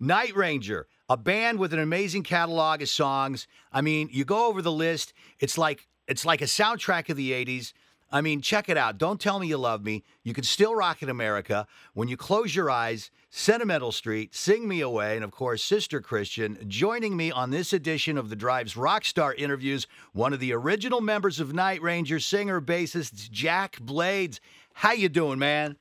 Night Ranger, a band with an amazing catalog of songs. I mean, you go over the list, it's like it's like a soundtrack of the 80s. I mean, check it out. Don't tell me you love me. You can still rock in America. When you close your eyes, Sentimental Street, Sing Me Away, and of course, Sister Christian. Joining me on this edition of the Drive's Rockstar interviews, one of the original members of Night Ranger, singer, bassist Jack Blades. How you doing, man?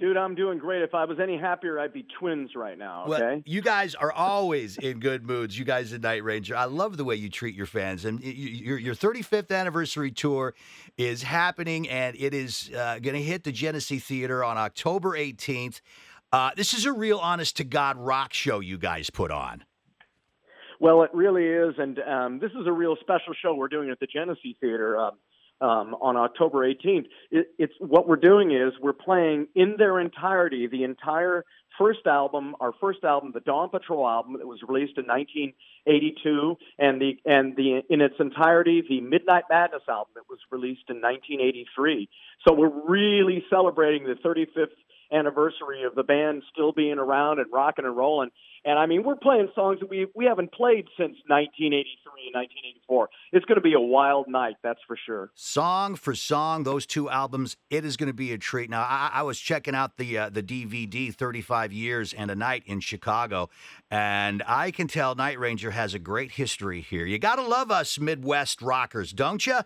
Dude, I'm doing great. If I was any happier, I'd be twins right now. Okay. Well, you guys are always in good moods. You guys at Night Ranger. I love the way you treat your fans. And your your 35th anniversary tour is happening, and it is uh, going to hit the Genesee Theater on October 18th. Uh, this is a real, honest to God rock show you guys put on. Well, it really is, and um, this is a real special show we're doing at the Genesee Theater. Um, um, on October 18th. It, it's what we're doing is we're playing in their entirety the entire first album, our first album, the Dawn Patrol album that was released in 1982, and the and the in its entirety the Midnight Madness album that was released in 1983. So we're really celebrating the 35th anniversary of the band still being around and rocking and rolling. And I mean, we're playing songs that we we haven't played since 1983 and 1984. It's going to be a wild night, that's for sure. Song for song, those two albums, it is going to be a treat. Now, I, I was checking out the uh, the DVD, 35 years and a night in Chicago, and I can tell Night Ranger has a great history here. You got to love us Midwest rockers, don't you?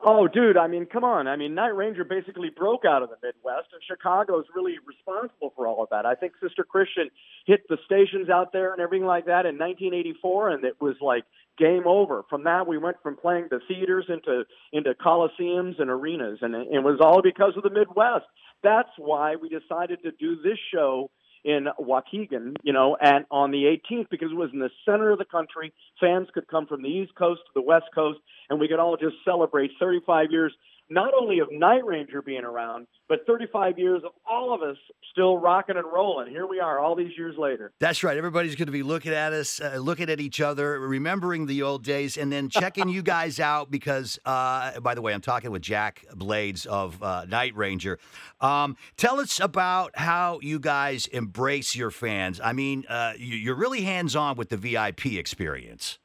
Oh, dude, I mean, come on. I mean, Night Ranger basically broke out of the Midwest, and Chicago is really responsible for all of that. I think Sister Christian hit the stations out there and everything like that in 1984, and it was like game over. From that, we went from playing the theaters into into coliseums and arenas, and it was all because of the Midwest. That's why we decided to do this show in Waukegan, you know, and on the 18th because it was in the center of the country. Fans could come from the East Coast to the West Coast, and we could all just celebrate 35 years not only of Night Ranger being around, but 35 years of all of us still rocking and rolling. Here we are, all these years later. That's right. Everybody's going to be looking at us, uh, looking at each other, remembering the old days, and then checking you guys out because, uh, by the way, I'm talking with Jack Blades of uh, Night Ranger. Um, tell us about how you guys embrace your fans. I mean, uh, you're really hands on with the VIP experience.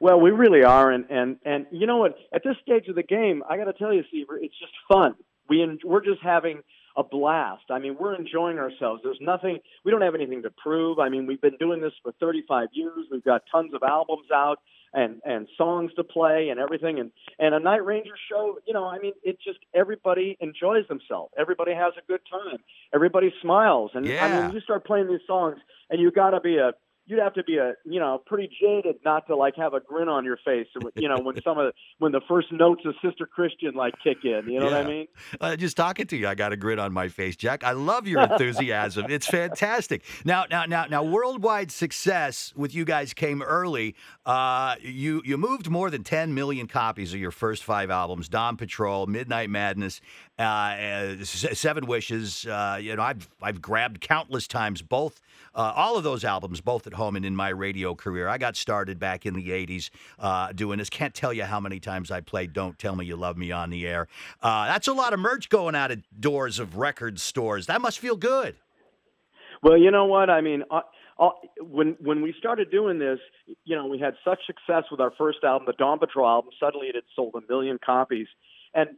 Well, we really are, and and and you know what? At this stage of the game, I got to tell you, Seaver, it's just fun. We en- we're just having a blast. I mean, we're enjoying ourselves. There's nothing. We don't have anything to prove. I mean, we've been doing this for 35 years. We've got tons of albums out and and songs to play and everything. And and a Night Ranger show. You know, I mean, it just everybody enjoys themselves. Everybody has a good time. Everybody smiles. And yeah. I mean, you start playing these songs, and you got to be a you'd have to be a you know pretty jaded not to like have a grin on your face you know when some of when the first notes of sister christian like kick in you know yeah. what i mean? Uh, just talking to you i got a grin on my face jack. I love your enthusiasm. It's fantastic. Now now now now worldwide success with you guys came early. Uh, you you moved more than 10 million copies of your first five albums dawn patrol midnight madness uh, seven wishes uh, you know i've i've grabbed countless times both uh, all of those albums both at home and in my radio career. I got started back in the 80s uh, doing this. Can't tell you how many times I played Don't Tell Me You Love Me on the air. Uh, that's a lot of merch going out of doors of record stores. That must feel good. Well, you know what? I mean, uh, uh, when when we started doing this, you know, we had such success with our first album, the Dawn Patrol album. Suddenly, it had sold a million copies, and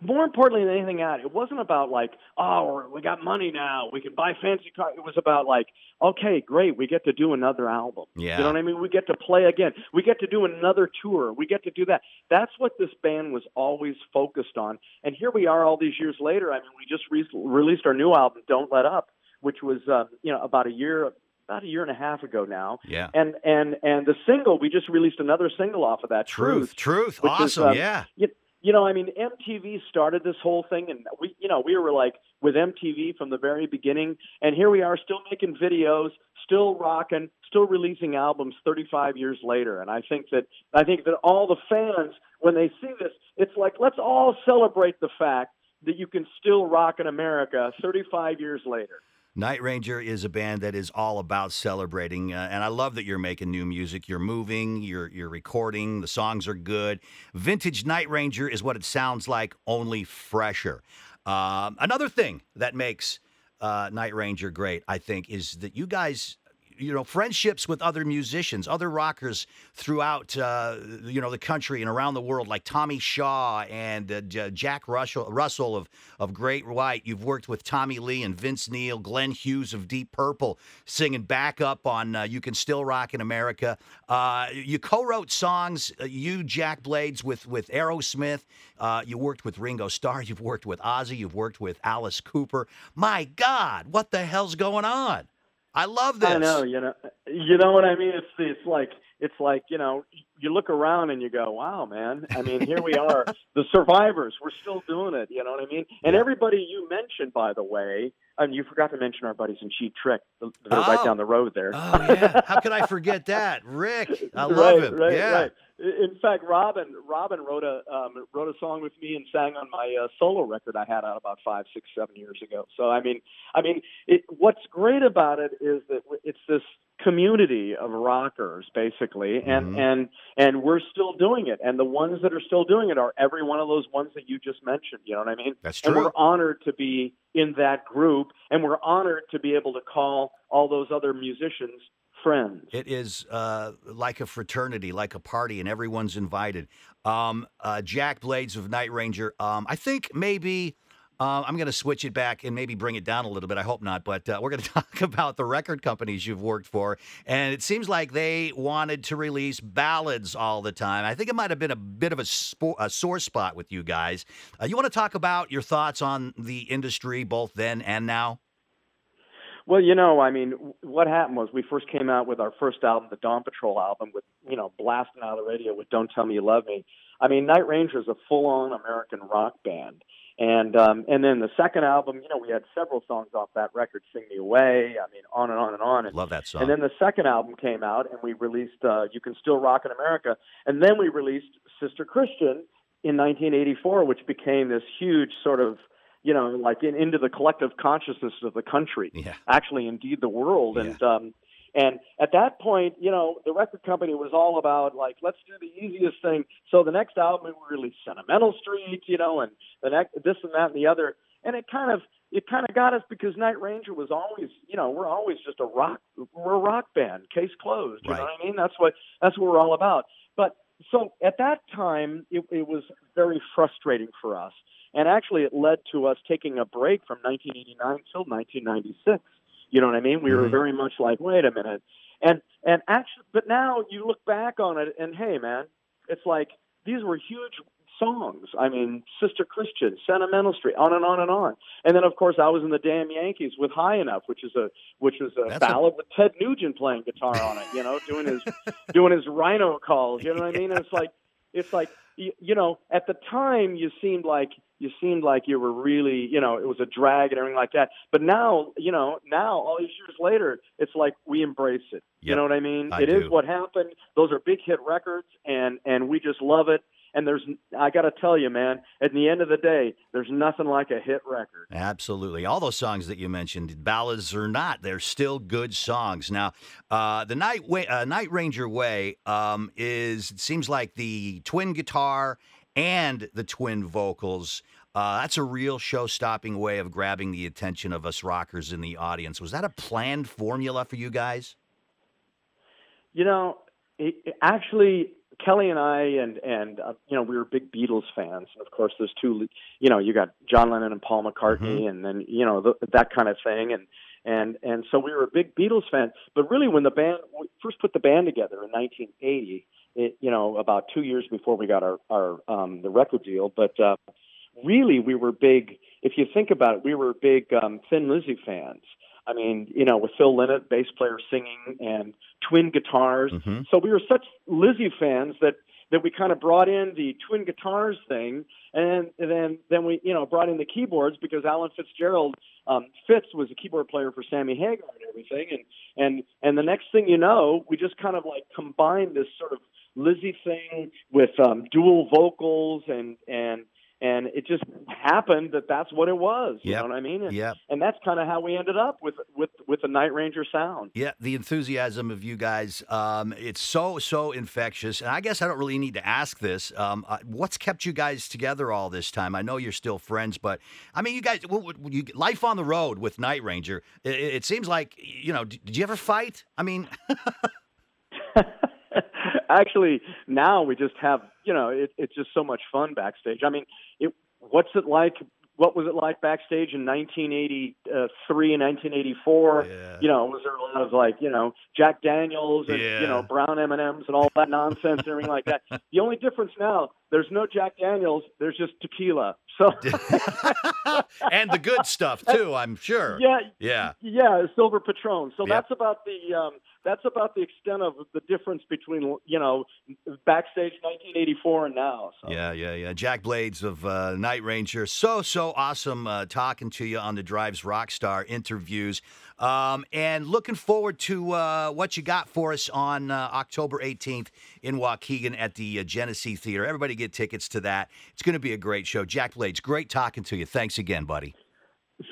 more importantly than anything else, it wasn't about like, oh, we got money now, we can buy fancy cars. It was about like, okay, great, we get to do another album. Yeah. You know what I mean? We get to play again. We get to do another tour. We get to do that. That's what this band was always focused on. And here we are all these years later. I mean, we just re- released our new album, Don't Let Up, which was, uh, you know, about a year about a year and a half ago now. Yeah. And and and the single we just released another single off of that. Truth, Truth, truth, awesome. Is, um, yeah. You, you know, I mean, MTV started this whole thing, and we, you know, we were like with MTV from the very beginning, and here we are, still making videos, still rocking, still releasing albums 35 years later. And I think that I think that all the fans, when they see this, it's like let's all celebrate the fact that you can still rock in America 35 years later. Night Ranger is a band that is all about celebrating, uh, and I love that you're making new music. You're moving, you're you're recording. The songs are good. Vintage Night Ranger is what it sounds like, only fresher. Um, another thing that makes uh, Night Ranger great, I think, is that you guys you know friendships with other musicians, other rockers throughout uh, you know the country and around the world, like Tommy Shaw and uh, Jack Russell, Russell of of Great White. You've worked with Tommy Lee and Vince Neil, Glenn Hughes of Deep Purple, singing backup on uh, "You Can Still Rock in America." Uh, you co-wrote songs, uh, you Jack Blades with with Aerosmith. Uh, you worked with Ringo Starr. You've worked with Ozzy. You've worked with Alice Cooper. My God, what the hell's going on? I love this. I know, you know, you know what I mean. It's it's like it's like you know, you look around and you go, "Wow, man!" I mean, here we are, the survivors. We're still doing it. You know what I mean? And yeah. everybody you mentioned, by the way, and you forgot to mention our buddies in Cheap Trick. They're oh. right down the road there. Oh yeah, how could I forget that, Rick? I love right, him. Right, yeah. Right. In fact, Robin Robin wrote a um, wrote a song with me and sang on my uh, solo record I had out about five, six, seven years ago. So I mean, I mean, it, what's great about it is that it's this community of rockers basically and mm-hmm. and and we're still doing it and the ones that are still doing it are every one of those ones that you just mentioned you know what i mean that's true and we're honored to be in that group and we're honored to be able to call all those other musicians friends. It is uh, like a fraternity, like a party, and everyone's invited. Um, uh, Jack Blades of Night Ranger. Um, I think maybe. Uh, I'm going to switch it back and maybe bring it down a little bit. I hope not, but uh, we're going to talk about the record companies you've worked for. And it seems like they wanted to release ballads all the time. I think it might have been a bit of a, spo- a sore spot with you guys. Uh, you want to talk about your thoughts on the industry both then and now? Well, you know, I mean, what happened was we first came out with our first album, the Dawn Patrol album, with you know blasting out of the radio with "Don't Tell Me You Love Me." I mean, Night Ranger is a full-on American rock band, and um, and then the second album, you know, we had several songs off that record, "Sing Me Away." I mean, on and on and on. And, Love that song. And then the second album came out, and we released uh, "You Can Still Rock in America," and then we released "Sister Christian" in 1984, which became this huge sort of you know, like in, into the collective consciousness of the country, yeah. actually, indeed, the world. Yeah. And um, and at that point, you know, the record company was all about like, let's do the easiest thing. So the next album we released Sentimental Street, you know, and the next this and that and the other, and it kind of it kind of got us because Night Ranger was always, you know, we're always just a rock, we're a rock band, case closed. You right. know what I mean? That's what that's what we're all about. But so at that time, it, it was very frustrating for us and actually, it led to us taking a break from 1989 till 1996. You know what I mean? We mm-hmm. were very much like, wait a minute. And and actually, but now you look back on it, and hey, man, it's like these were huge songs. I mean, Sister Christian, Sentimental Street, on and on and on. And then, of course, I was in the Damn Yankees with High Enough, which is a which was a That's ballad a... with Ted Nugent playing guitar on it. You know, doing his doing his rhino calls. You know what I mean? And it's like it's like you, you know, at the time you seemed like you seemed like you were really, you know, it was a drag and everything like that. But now, you know, now all these years later, it's like we embrace it. Yep, you know what I mean? I it do. is what happened. Those are big hit records, and and we just love it. And there's, I got to tell you, man, at the end of the day, there's nothing like a hit record. Absolutely. All those songs that you mentioned, ballads or not, they're still good songs. Now, uh, the Night, Way, uh, Night Ranger Way um, is, it seems like the twin guitar and the twin vocals. Uh, that's a real show-stopping way of grabbing the attention of us rockers in the audience. Was that a planned formula for you guys? You know, it, it actually, Kelly and I, and and uh, you know, we were big Beatles fans, and of course, there's two. You know, you got John Lennon and Paul McCartney, mm-hmm. and then you know the, that kind of thing, and and and so we were a big Beatles fan. But really, when the band we first put the band together in 1980 it, you know, about two years before we got our, our um, the record deal. But uh, really, we were big. If you think about it, we were big um, Thin Lizzy fans. I mean, you know, with Phil Lynott, bass player singing, and twin guitars. Mm-hmm. So we were such Lizzy fans that that we kind of brought in the twin guitars thing, and, then then we you know brought in the keyboards because Alan Fitzgerald um, Fitz was a keyboard player for Sammy Hagar and everything, and and and the next thing you know, we just kind of like combined this sort of Lizzy thing with um, dual vocals and and and it just happened that that's what it was. You Yep. know what I mean? And, Yep. and that's kind of how we ended up with with with the Night Ranger sound. Yeah, the enthusiasm of you guys, um, it's so, so infectious. And I guess I don't really need to ask this. Um, uh, what's kept you guys together all this time? I know you're still friends, but I mean, you guys, w- w- you, life on the road with Night Ranger, it, it seems like, you know, did you ever fight? I mean, Actually, now we just have you know it, it's just so much fun backstage. I mean, it, what's it like? What was it like backstage in 1983 and 1984? Yeah. You know, was there a lot of like you know Jack Daniels and Yeah. you know brown M and M's and all that nonsense and everything like that? The only difference now, there's no Jack Daniels. There's just tequila. So and the good stuff, too, I'm sure. yeah, Yeah. yeah, Silver Patron. So Yep. that's about the um, that's about the extent of the difference between you know backstage 1984 and now. So. Yeah, yeah, yeah. Jack Blades of uh, Night Ranger. So, so awesome uh, talking to you on the Drives Rockstar interviews. Um, and looking forward to uh, what you got for us on uh, October 18th in Waukegan at the uh, Genesee Theater. Everybody get tickets to that. It's going to be a great show. Jack Blades, great talking to you. Thanks again, buddy.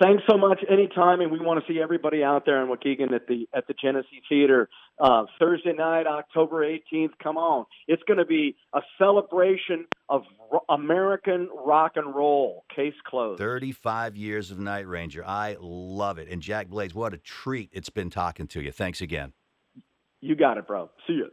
Thanks so much. Anytime, and we want to see everybody out there in Waukegan at the at the Genesee Theater uh, Thursday night, October 18th. Come on, it's going to be a celebration of ro- American rock and roll. Case closed. 35 years of Night Ranger. I love it. And Jack Blades, what a treat it's been talking to you. Thanks again. You got it, bro. See you.